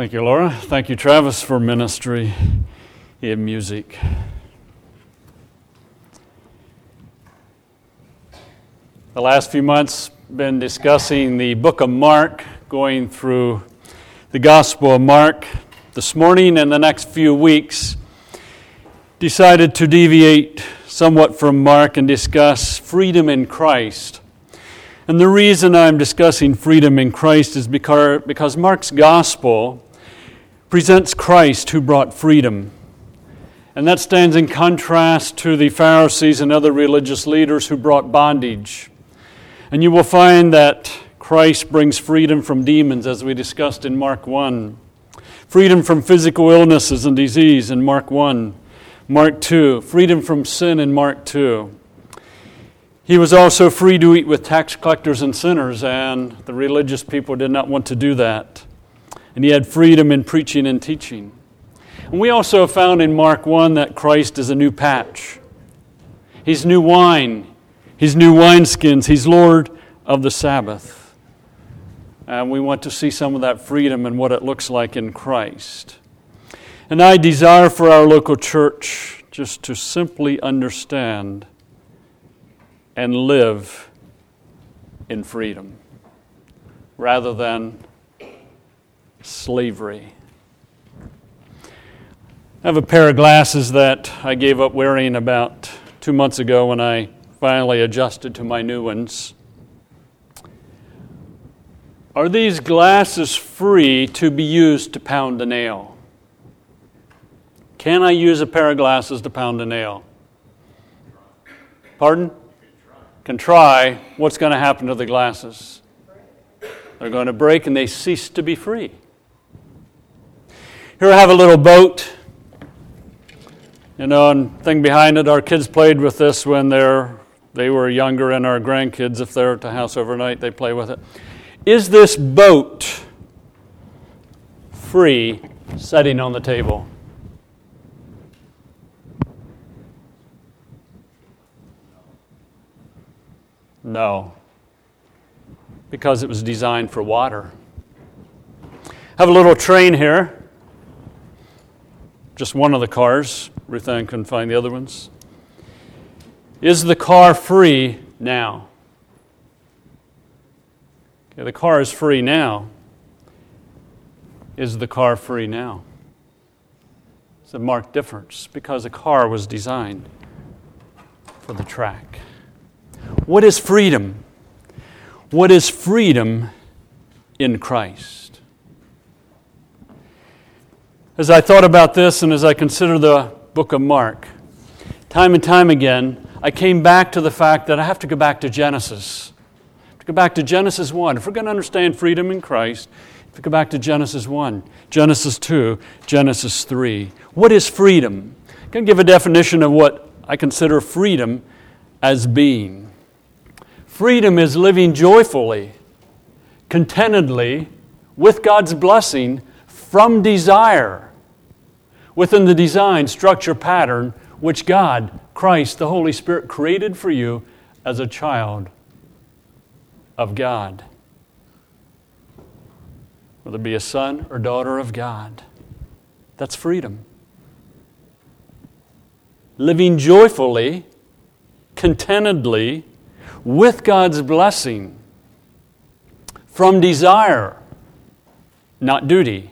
Thank you, Laura. Thank you, Travis, for ministry in music. The last few months been discussing the book of Mark, going through the Gospel of Mark. This morning and the next few weeks, decided to deviate somewhat from Mark and discuss freedom in Christ. And the reason I'm discussing freedom in Christ is because, because Mark's gospel presents Christ who brought freedom. And that stands in contrast to the Pharisees and other religious leaders who brought bondage. And you will find that Christ brings freedom from demons, as we discussed in Mark 1, freedom from physical illnesses and disease in Mark 1, Mark 2, freedom from sin in Mark 2. He was also free to eat with tax collectors and sinners, and the religious people did not want to do that. And he had freedom in preaching and teaching. And we also found in Mark 1 that Christ is a new patch. He's new wine, he's new wineskins, he's Lord of the Sabbath. And we want to see some of that freedom and what it looks like in Christ. And I desire for our local church just to simply understand and live in freedom rather than slavery. I have a pair of glasses that I gave up wearing about two months ago when I finally adjusted to my new ones. Are these glasses free to be used to pound a nail? Can I use a pair of glasses to pound a nail? Pardon? can try, what's going to happen to the glasses? They're going to break and they cease to be free. Here I have a little boat. You know, and thing behind it, our kids played with this when they're they were younger, and our grandkids, if they're at the house overnight, they play with it. Is this boat free setting on the table? No, because it was designed for water. I have a little train here, just one of the cars. Ruth Ann couldn't find the other ones. Is the car free now? Okay, the car is free now. Is the car free now? It's a marked difference because the car was designed for the track. What is freedom? What is freedom in Christ? As I thought about this and as I consider the book of Mark, time and time again, I came back to the fact that I have to go back to Genesis. To go back to Genesis 1. If we're going to understand freedom in Christ, if we go back to Genesis 1, Genesis 2, Genesis 3. What is freedom? I'm going to give a definition of what I consider freedom as being. Freedom is living joyfully, contentedly, with God's blessing from desire, within the design, structure, pattern which God, Christ, the Holy Spirit created for you as a child of God. Whether it be a son or daughter of God. That's freedom. Living joyfully, contentedly, with God's blessing from desire, not duty.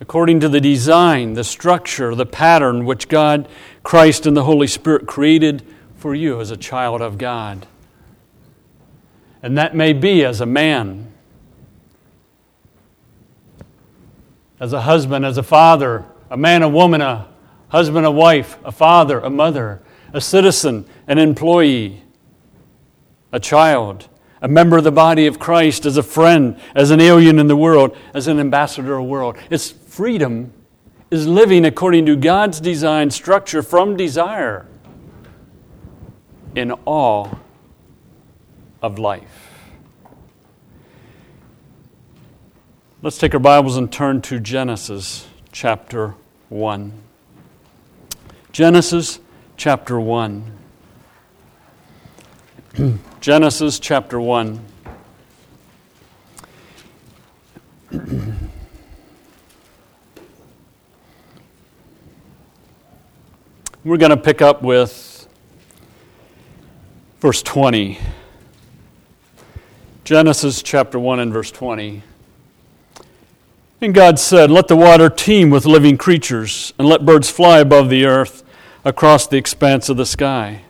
According to the design, the structure, the pattern which God, Christ, and the Holy Spirit created for you as a child of God. And that may be as a man, as a husband, as a father, a man, a woman, a husband, a wife, a father, a mother, a citizen, an employee, a child, a member of the body of Christ, as a friend, as an alien in the world, as an ambassador of the world. It's freedom is living according to God's design structure from desire in all of life. Let's take our Bibles and turn to Genesis chapter 1. Genesis chapter 1. Genesis chapter 1. We're going to pick up with verse 20. Genesis chapter 1 and verse 20. And God said, Let the water teem with living creatures, and let birds fly above the earth across the expanse of the sky.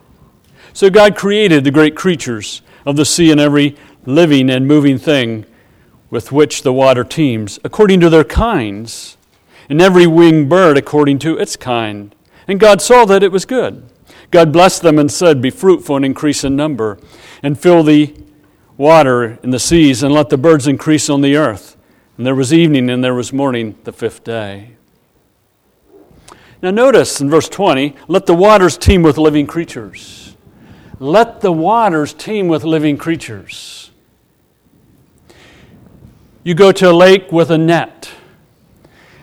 So God created the great creatures of the sea and every living and moving thing with which the water teems, according to their kinds, and every winged bird according to its kind. And God saw that it was good. God blessed them and said, Be fruitful and increase in number, and fill the water in the seas, and let the birds increase on the earth. And there was evening and there was morning the fifth day. Now, notice in verse 20, let the waters teem with living creatures. Let the waters teem with living creatures. You go to a lake with a net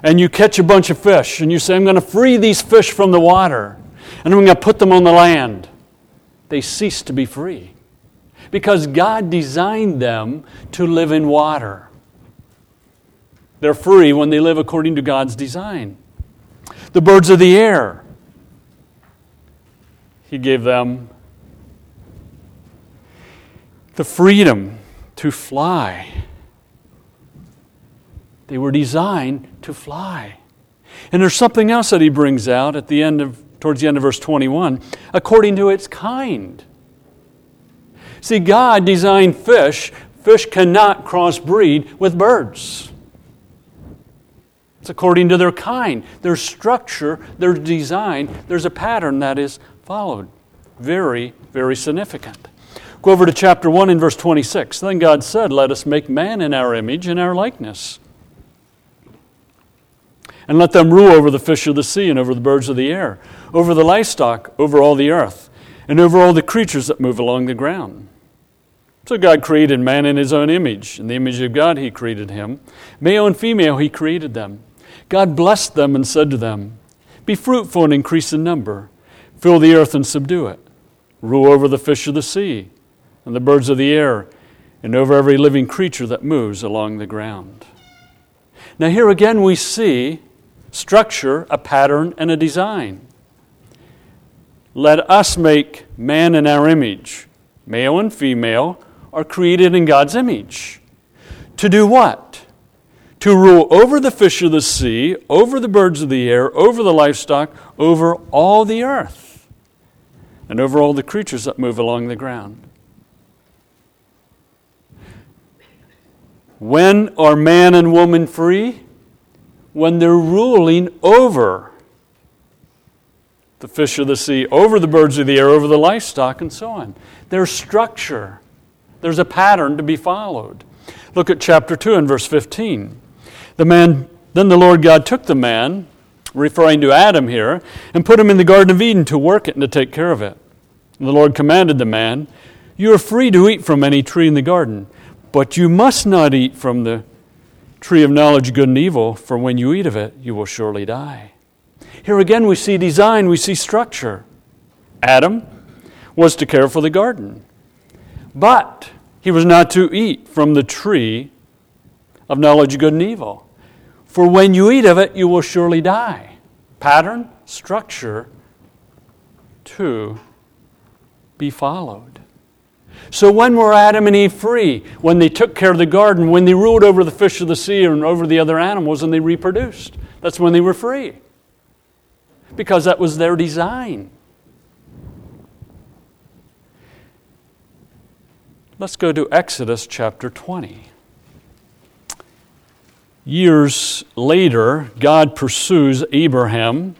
and you catch a bunch of fish and you say, I'm going to free these fish from the water and I'm going to put them on the land. They cease to be free because God designed them to live in water. They're free when they live according to God's design. The birds of the air, He gave them the freedom to fly they were designed to fly. And there's something else that he brings out at the end of towards the end of verse 21, according to its kind. See, God designed fish. Fish cannot crossbreed with birds. It's according to their kind, their structure, their design. There's a pattern that is followed. Very, very significant. Go over to chapter 1 in verse 26. Then God said, Let us make man in our image and our likeness and let them rule over the fish of the sea and over the birds of the air, over the livestock, over all the earth, and over all the creatures that move along the ground. So God created man in his own image. In the image of God, he created him. Male and female, he created them. God blessed them and said to them, Be fruitful and increase in number, fill the earth and subdue it, rule over the fish of the sea and the birds of the air, and over every living creature that moves along the ground. Now, here again, we see structure, a pattern, and a design. Let us make man in our image. Male and female are created in God's image. To do what? To rule over the fish of the sea, over the birds of the air, over the livestock, over all the earth, and over all the creatures that move along the ground. When are man and woman free? When they're ruling over the fish of the sea, over the birds of the air, over the livestock, and so on. There's structure, there's a pattern to be followed. Look at chapter 2 and verse 15. The man, then the Lord God took the man, referring to Adam here, and put him in the Garden of Eden to work it and to take care of it. And the Lord commanded the man, You are free to eat from any tree in the garden, but you must not eat from the tree of knowledge, good and evil, for when you eat of it, you will surely die. Here again, we see design, we see structure. Adam was to care for the garden, but he was not to eat from the tree of knowledge, good and evil. For when you eat of it, you will surely die. Pattern, structure to be followed. So when were Adam and Eve free? When they took care of the garden, when they ruled over the fish of the sea and over the other animals and they reproduced. That's when they were free. Because that was their design. Let's go to Exodus chapter 20. Years later, God pursues Abraham.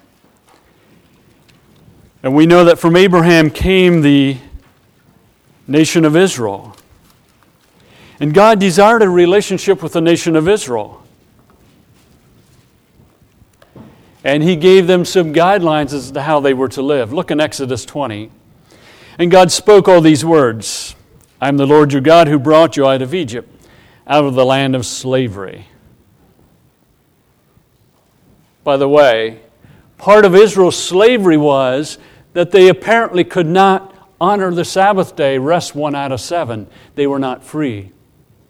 And we know that from Abraham came the nation of Israel. And God desired a relationship with the nation of Israel. And He gave them some guidelines as to how they were to live. Look in Exodus 20. And God spoke all these words I am the Lord your God who brought you out of Egypt, out of the land of slavery. By the way, part of Israel's slavery was that they apparently could not honor the Sabbath day, rest one out of seven. They were not free.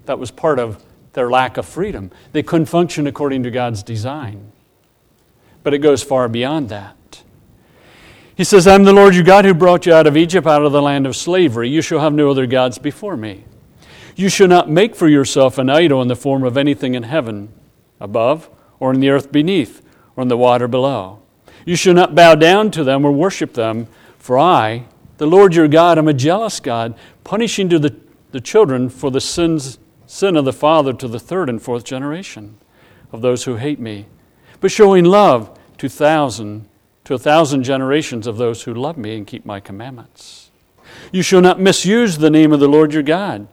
That was part of their lack of freedom. They couldn't function according to God's design. But it goes far beyond that. He says, I'm the Lord your God who brought you out of Egypt, out of the land of slavery. You shall have no other gods before me. You shall not make for yourself an idol in the form of anything in heaven above, or in the earth beneath, or in the water below. You shall not bow down to them or worship them, for I, the Lord your God, I'm a jealous God, punishing to the, the children for the sins, sin of the father to the third and fourth generation of those who hate me, but showing love to thousand to a thousand generations of those who love me and keep my commandments. You shall not misuse the name of the Lord your God.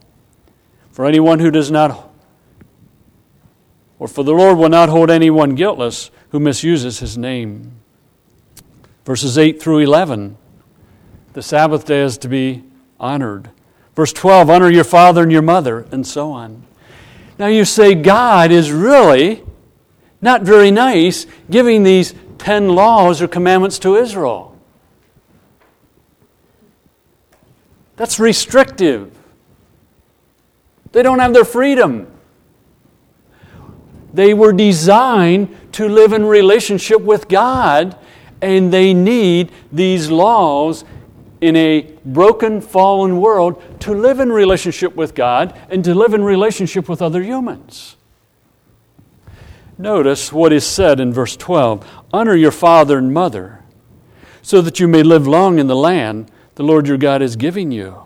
For anyone who does not, or for the Lord will not hold anyone guiltless who misuses his name. Verses 8 through 11. The Sabbath day is to be honored. Verse 12, honor your father and your mother, and so on. Now you say God is really not very nice giving these 10 laws or commandments to Israel. That's restrictive. They don't have their freedom. They were designed to live in relationship with God, and they need these laws in a broken, fallen world to live in relationship with God and to live in relationship with other humans. Notice what is said in verse 12 Honor your father and mother, so that you may live long in the land the Lord your God is giving you.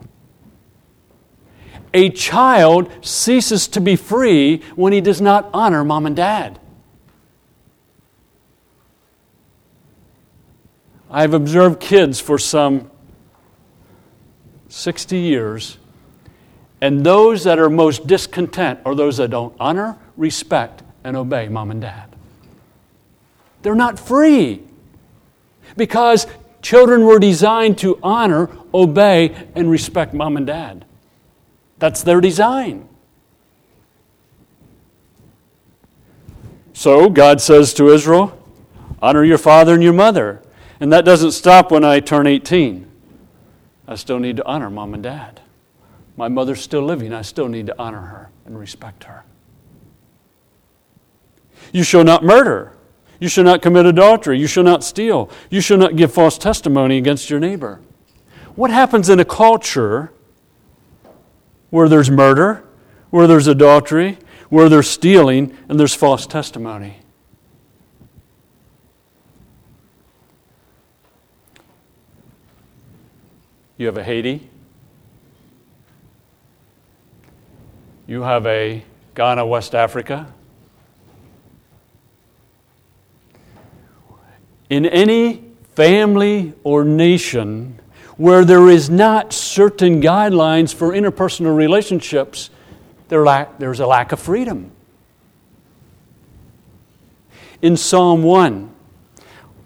A child ceases to be free when he does not honor mom and dad. I've observed kids for some 60 years, and those that are most discontent are those that don't honor, respect, and obey mom and dad. They're not free because children were designed to honor, obey, and respect mom and dad. That's their design. So God says to Israel, Honor your father and your mother. And that doesn't stop when I turn 18. I still need to honor mom and dad. My mother's still living. I still need to honor her and respect her. You shall not murder. You shall not commit adultery. You shall not steal. You shall not give false testimony against your neighbor. What happens in a culture where there's murder, where there's adultery, where there's stealing, and there's false testimony? You have a Haiti. You have a Ghana, West Africa. in any family or nation where there is not certain guidelines for interpersonal relationships, there lack, there's a lack of freedom. In Psalm 1,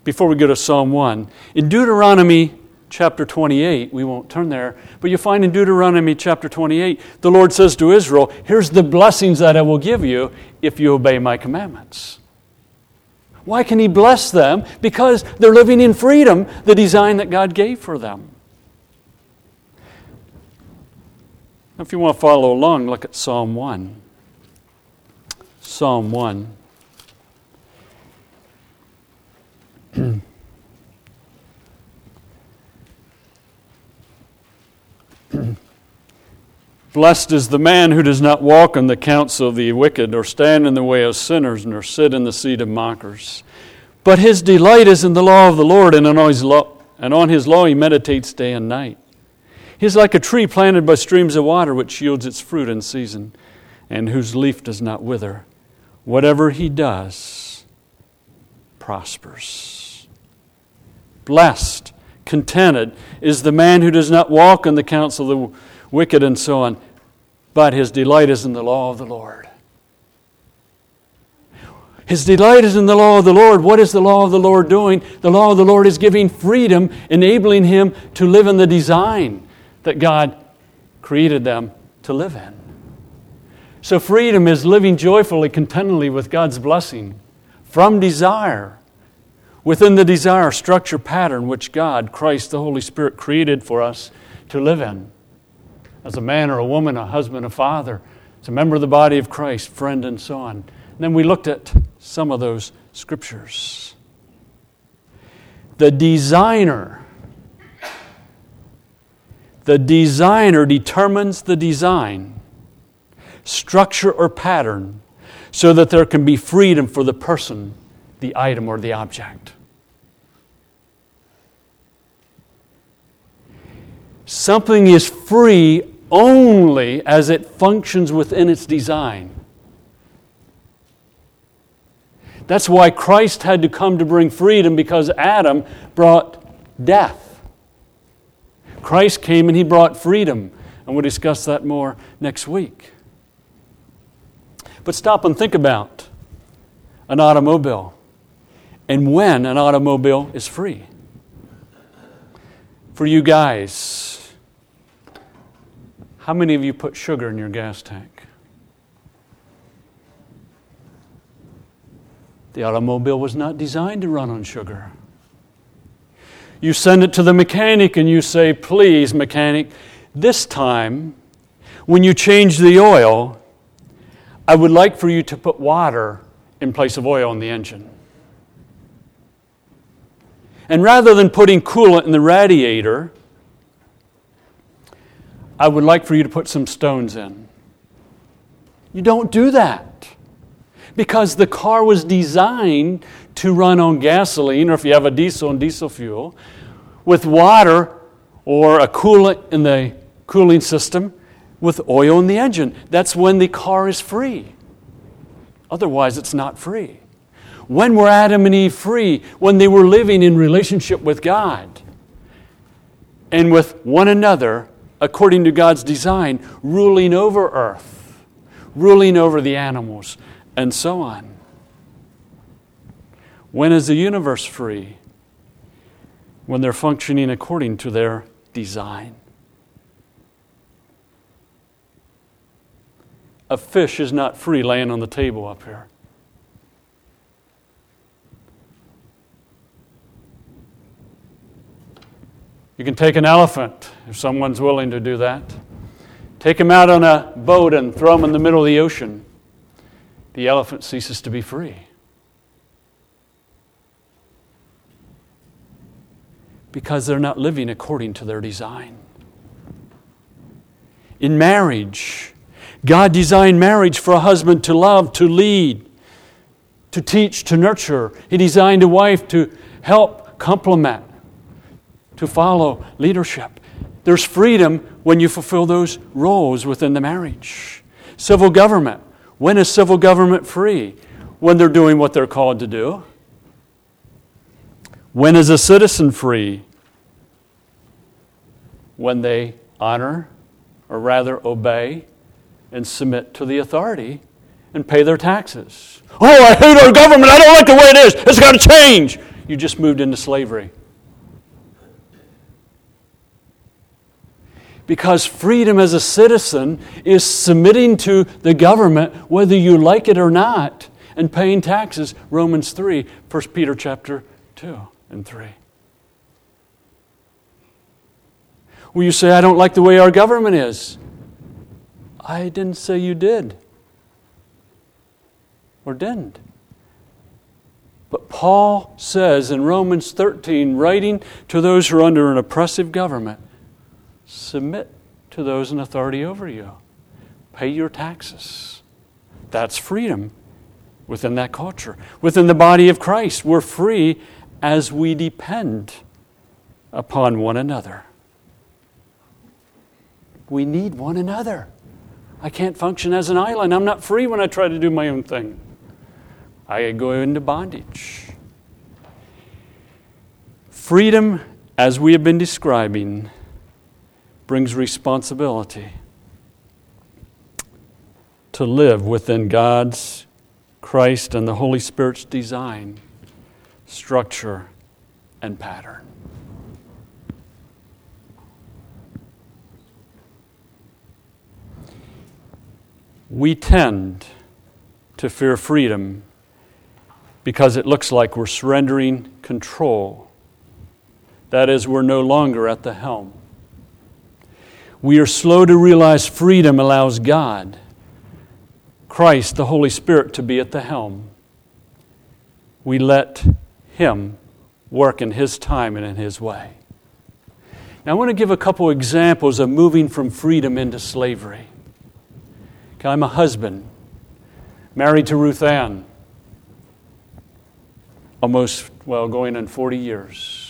before we go to Psalm 1, in Deuteronomy chapter 28, we won't turn there, but you find in Deuteronomy chapter 28, the Lord says to Israel, Here's the blessings that I will give you if you obey my commandments. Why can He bless them? Because they're living in freedom, the design that God gave for them. If you want to follow along, look at Psalm 1. Psalm 1. Blessed is the man who does not walk in the counsel of the wicked, or stand in the way of sinners, nor sit in the seat of mockers. But his delight is in the law of the Lord, and on his law, and on his law he meditates day and night. He is like a tree planted by streams of water, which yields its fruit in season, and whose leaf does not wither. Whatever he does prospers. Blessed, contented is the man who does not walk in the counsel of the wicked and so on, but his delight is in the law of the Lord. His delight is in the law of the Lord. What is the law of the Lord doing? The law of the Lord is giving freedom, enabling him to live in the design that God created them to live in. So, freedom is living joyfully, contentedly with God's blessing from desire, within the desire structure pattern which God, Christ, the Holy Spirit created for us to live in as a man or a woman, a husband, a father, as a member of the body of Christ, friend, and so on. And then we looked at some of those scriptures. The designer, the designer determines the design, structure, or pattern so that there can be freedom for the person, the item, or the object. Something is free only as it functions within its design. That's why Christ had to come to bring freedom because Adam brought death. Christ came and he brought freedom, and we'll discuss that more next week. But stop and think about an automobile and when an automobile is free. For you guys, how many of you put sugar in your gas tank? The automobile was not designed to run on sugar. You send it to the mechanic and you say, Please, mechanic, this time, when you change the oil, I would like for you to put water in place of oil in the engine. And rather than putting coolant in the radiator, I would like for you to put some stones in. You don't do that because the car was designed to run on gasoline, or if you have a diesel and diesel fuel, with water or a coolant in the cooling system with oil in the engine. That's when the car is free. Otherwise, it's not free. When were Adam and Eve free? When they were living in relationship with God and with one another according to God's design, ruling over earth, ruling over the animals, and so on. When is the universe free? When they're functioning according to their design. A fish is not free laying on the table up here. You can take an elephant if someone's willing to do that. Take him out on a boat and throw him in the middle of the ocean the elephant ceases to be free. Because they're not living according to their design. In marriage, God designed marriage for a husband to love, to lead, to teach, to nurture. He designed a wife to help, complement, to follow leadership. There's freedom when you fulfill those roles within the marriage. Civil government. When is civil government free? When they're doing what they're called to do. When is a citizen free? When they honor, or rather obey, and submit to the authority and pay their taxes. Oh, I hate our government. I don't like the way it is. It's got to change. You just moved into slavery. Because freedom as a citizen is submitting to the government whether you like it or not and paying taxes. Romans 3, 1 Peter chapter 2 and 3. Will you say, I don't like the way our government is? I didn't say you did or didn't. But Paul says in Romans 13, writing to those who are under an oppressive government, submit to those in authority over you. Pay your taxes. That's freedom within that culture. Within the body of Christ, we're free as we depend upon one another. We need one another. I can't function as an island. I'm not free when I try to do my own thing. I go into bondage. Freedom, as we have been describing, brings responsibility to live within God's, Christ, and the Holy Spirit's design, structure, and pattern. We tend to fear freedom because it looks like we're surrendering control. That is, we're no longer at the helm. We are slow to realize freedom allows God Christ, the Holy Spirit, to be at the helm. We let Him work in His time and in His way. Now, I want to give a couple examples of moving from freedom into slavery. I'm a husband, married to Ruth Ann, almost, well, going on 40 years.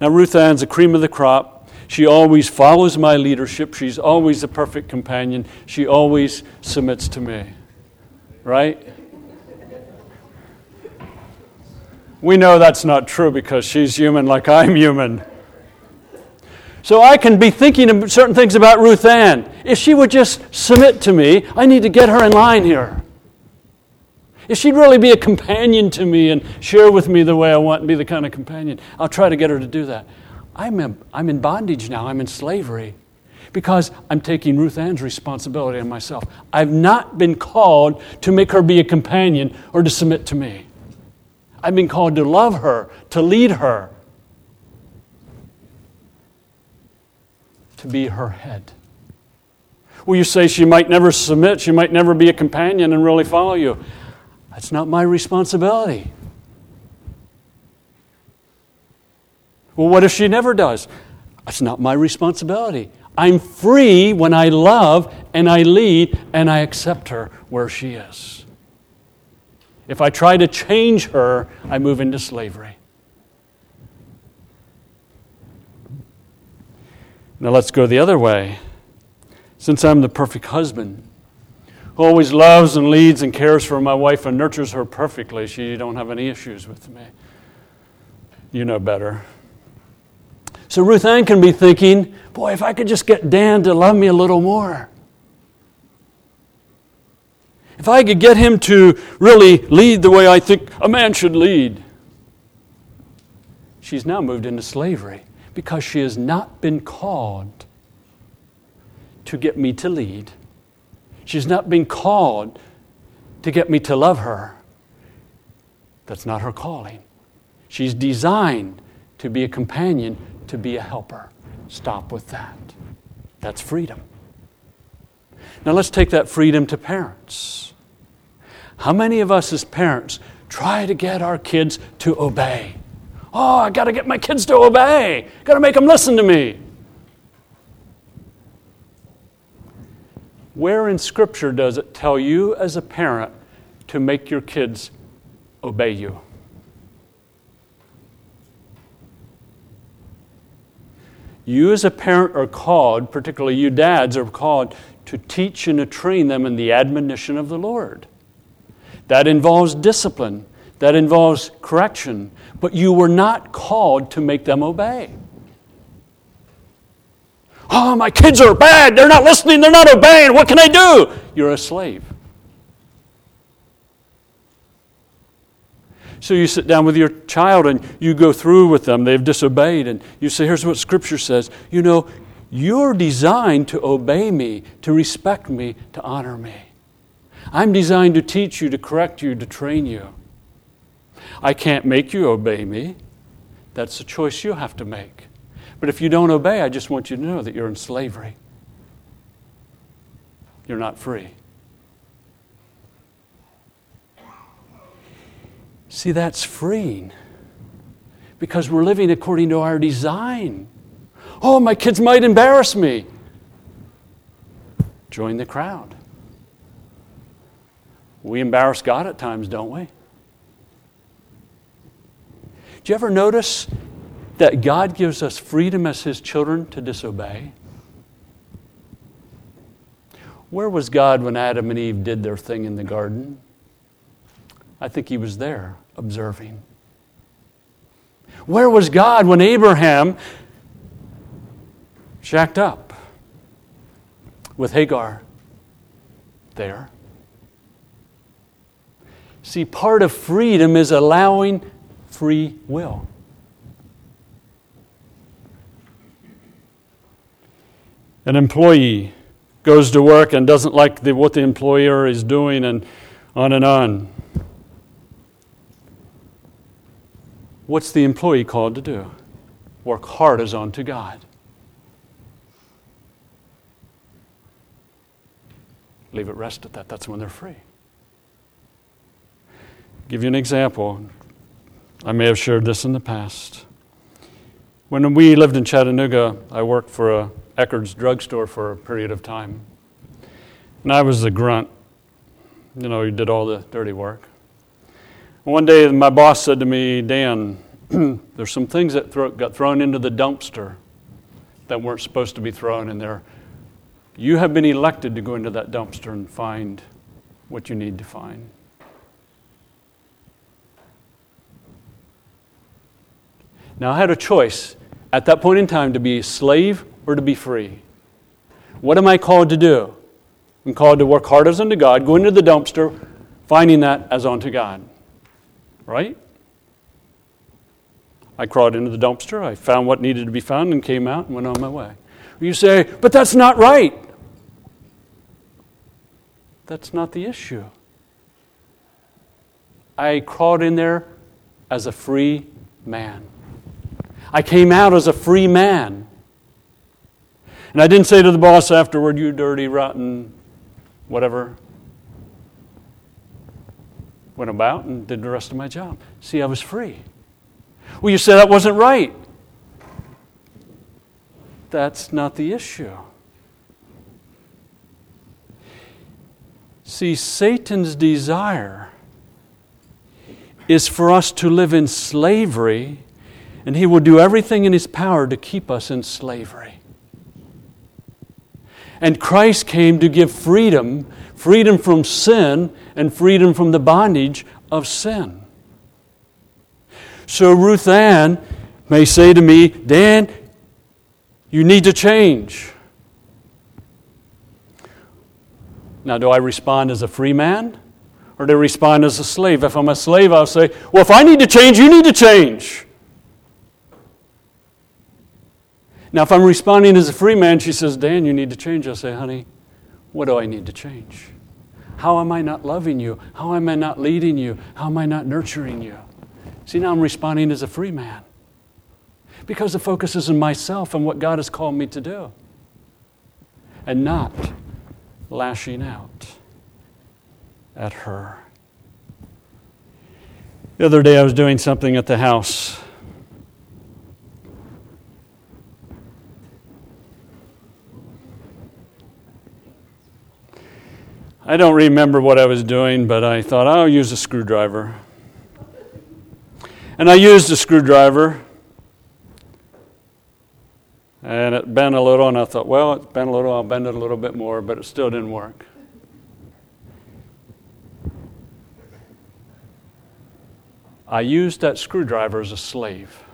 Now, Ruth Ann's the cream of the crop. She always follows my leadership. She's always the perfect companion. She always submits to me. Right? We know that's not true because she's human like I'm human. So I can be thinking of certain things about Ruth Ann. If she would just submit to me, I need to get her in line here. If she'd really be a companion to me and share with me the way I want and be the kind of companion, I'll try to get her to do that. I'm, a, I'm in bondage now, I'm in slavery because I'm taking Ruth Ann's responsibility on myself. I've not been called to make her be a companion or to submit to me. I've been called to love her, to lead her, to be her head. Well, you say she might never submit, she might never be a companion and really follow you. That's not my responsibility. Well, what if she never does? That's not my responsibility. I'm free when I love and I lead and I accept her where she is. If I try to change her, I move into slavery. Now let's go the other way. Since I'm the perfect husband, always loves and leads and cares for my wife and nurtures her perfectly, she don't have any issues with me. You know better. So Ruth Ann can be thinking, boy, if I could just get Dan to love me a little more. If I could get him to really lead the way I think a man should lead. She's now moved into slavery because she has not been called to get me to lead. She's not been called to get me to love her. That's not her calling. She's designed to be a companion to be a helper. Stop with that. That's freedom. Now let's take that freedom to parents. How many of us as parents try to get our kids to obey? Oh, I got to get my kids to obey. Got to make them listen to me. Where in Scripture does it tell you as a parent to make your kids obey you? You, as a parent, are called, particularly you dads, are called to teach and to train them in the admonition of the Lord. That involves discipline, that involves correction, but you were not called to make them obey. Oh, my kids are bad. They're not listening. They're not obeying. What can I do? You're a slave. So you sit down with your child and you go through with them. They've disobeyed. And you say, Here's what Scripture says. You know, you're designed to obey me, to respect me, to honor me. I'm designed to teach you, to correct you, to train you. I can't make you obey me. That's a choice you have to make. But if you don't obey, I just want you to know that you're in slavery. You're not free. See, that's freeing because we're living according to our design. Oh, my kids might embarrass me. Join the crowd. We embarrass God at times, don't we? Do you ever notice that God gives us freedom as His children to disobey? Where was God when Adam and Eve did their thing in the garden? I think he was there observing. Where was God when Abraham shacked up with Hagar? There. See, part of freedom is allowing free will. An employee goes to work and doesn't like the, what the employer is doing, and on and on. What's the employee called to do? Work hard as unto God. leave it rest at that. That's when they're free. Give you an example. I may have shared this in the past. When we lived in Chattanooga, I worked for a Eckerd's drugstore for a period of time. And I was the grunt. You know, he did all the dirty work. One day, my boss said to me, Dan, there's some things that throw, got thrown into the dumpster that weren't supposed to be thrown in there. You have been elected to go into that dumpster and find what you need to find. Now, I had a choice at that point in time to be a slave or to be free. What am I called to do? I'm called to work hard as unto God, go into the dumpster, finding that as unto God. Right? I crawled into the dumpster, I found what needed to be found, and came out and went on my way. You say, but that's not right. That's not the issue. I crawled in there as a free man. I came out as a free man. And I didn't say to the boss afterward, you dirty, rotten, whatever. Went about and did the rest of my job. See, I was free. Well, you said that wasn't right. That's not the issue. See, Satan's desire is for us to live in slavery and he will do everything in his power to keep us in slavery. And Christ came to give freedom freedom from sin and freedom from the bondage of sin. So Ruth Ann may say to me, Dan, you need to change. Now, do I respond as a free man or do I respond as a slave? If I'm a slave, I'll say, Well, if I need to change, you need to change. Now, if I'm responding as a free man, she says, Dan, you need to change. I'll say, honey, what do I need to change? How am I not loving you? How am I not leading you? How am I not nurturing you? See, now I'm responding as a free man because the focus is on myself and what God has called me to do and not lashing out at her. The other day I was doing something at the house I don't remember what I was doing, but I thought I'll use a screwdriver. And I used a screwdriver, and it bent a little, and I thought, well, it's bent a little, I'll bend it a little bit more, but it still didn't work. I used that screwdriver as a slave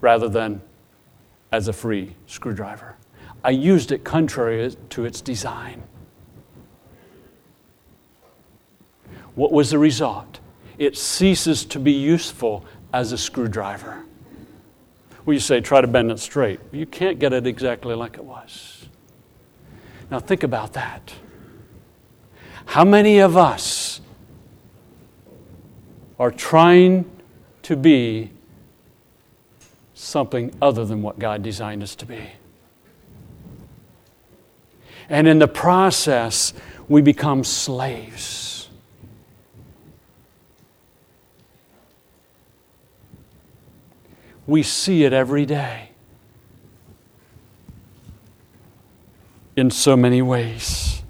rather than as a free screwdriver. I used it contrary to its design. What was the result? It ceases to be useful as a screwdriver. Well, you say, try to bend it straight. You can't get it exactly like it was. Now, think about that. How many of us are trying to be something other than what God designed us to be? And in the process, we become slaves. We see it every day in so many ways.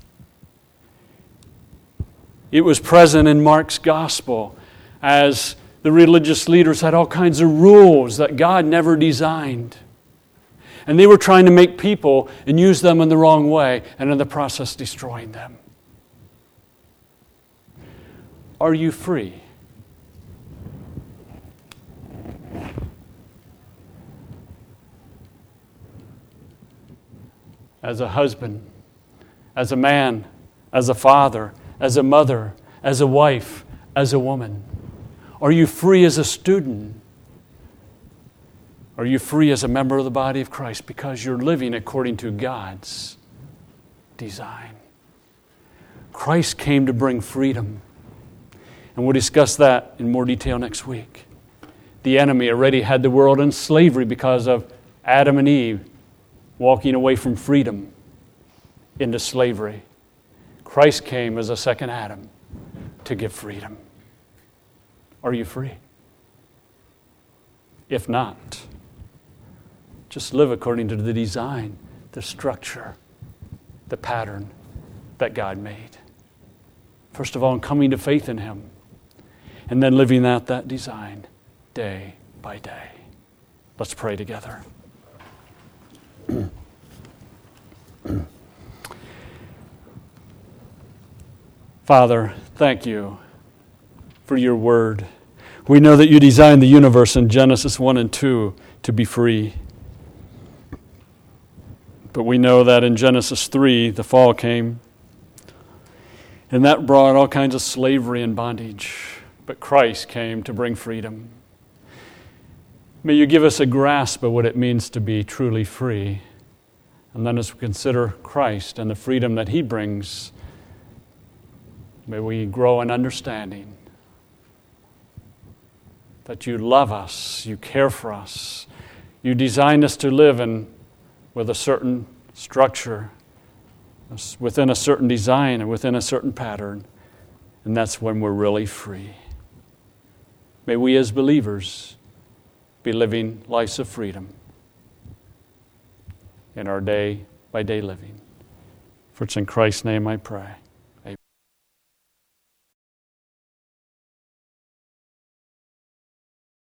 It was present in Mark's gospel as the religious leaders had all kinds of rules that God never designed. And they were trying to make people and use them in the wrong way, and in the process, destroying them. Are you free? As a husband, as a man, as a father, as a mother, as a wife, as a woman? Are you free as a student? Are you free as a member of the body of Christ because you're living according to God's design? Christ came to bring freedom. And we'll discuss that in more detail next week. The enemy already had the world in slavery because of Adam and Eve walking away from freedom. into slavery. Christ came as a second Adam to give freedom. Are you free? If not, just live according to the design, the structure, the pattern that God made. First of all, in coming to faith in Him, and then living out that design day by day. Let's pray together. Father, thank you for your word. We know that you designed the universe in Genesis 1 and 2 to be free. But we know that in Genesis 3, the fall came, and that brought all kinds of slavery and bondage. But Christ came to bring freedom. May you give us a grasp of what it means to be truly free. And then, as we consider Christ and the freedom that He brings, may we grow in understanding that you love us, you care for us, you designed us to live in, with a certain structure, within a certain design, and within a certain pattern, and that's when we're really free. May we as believers be living lives of freedom in our day by day living. For it's in Christ's name I pray.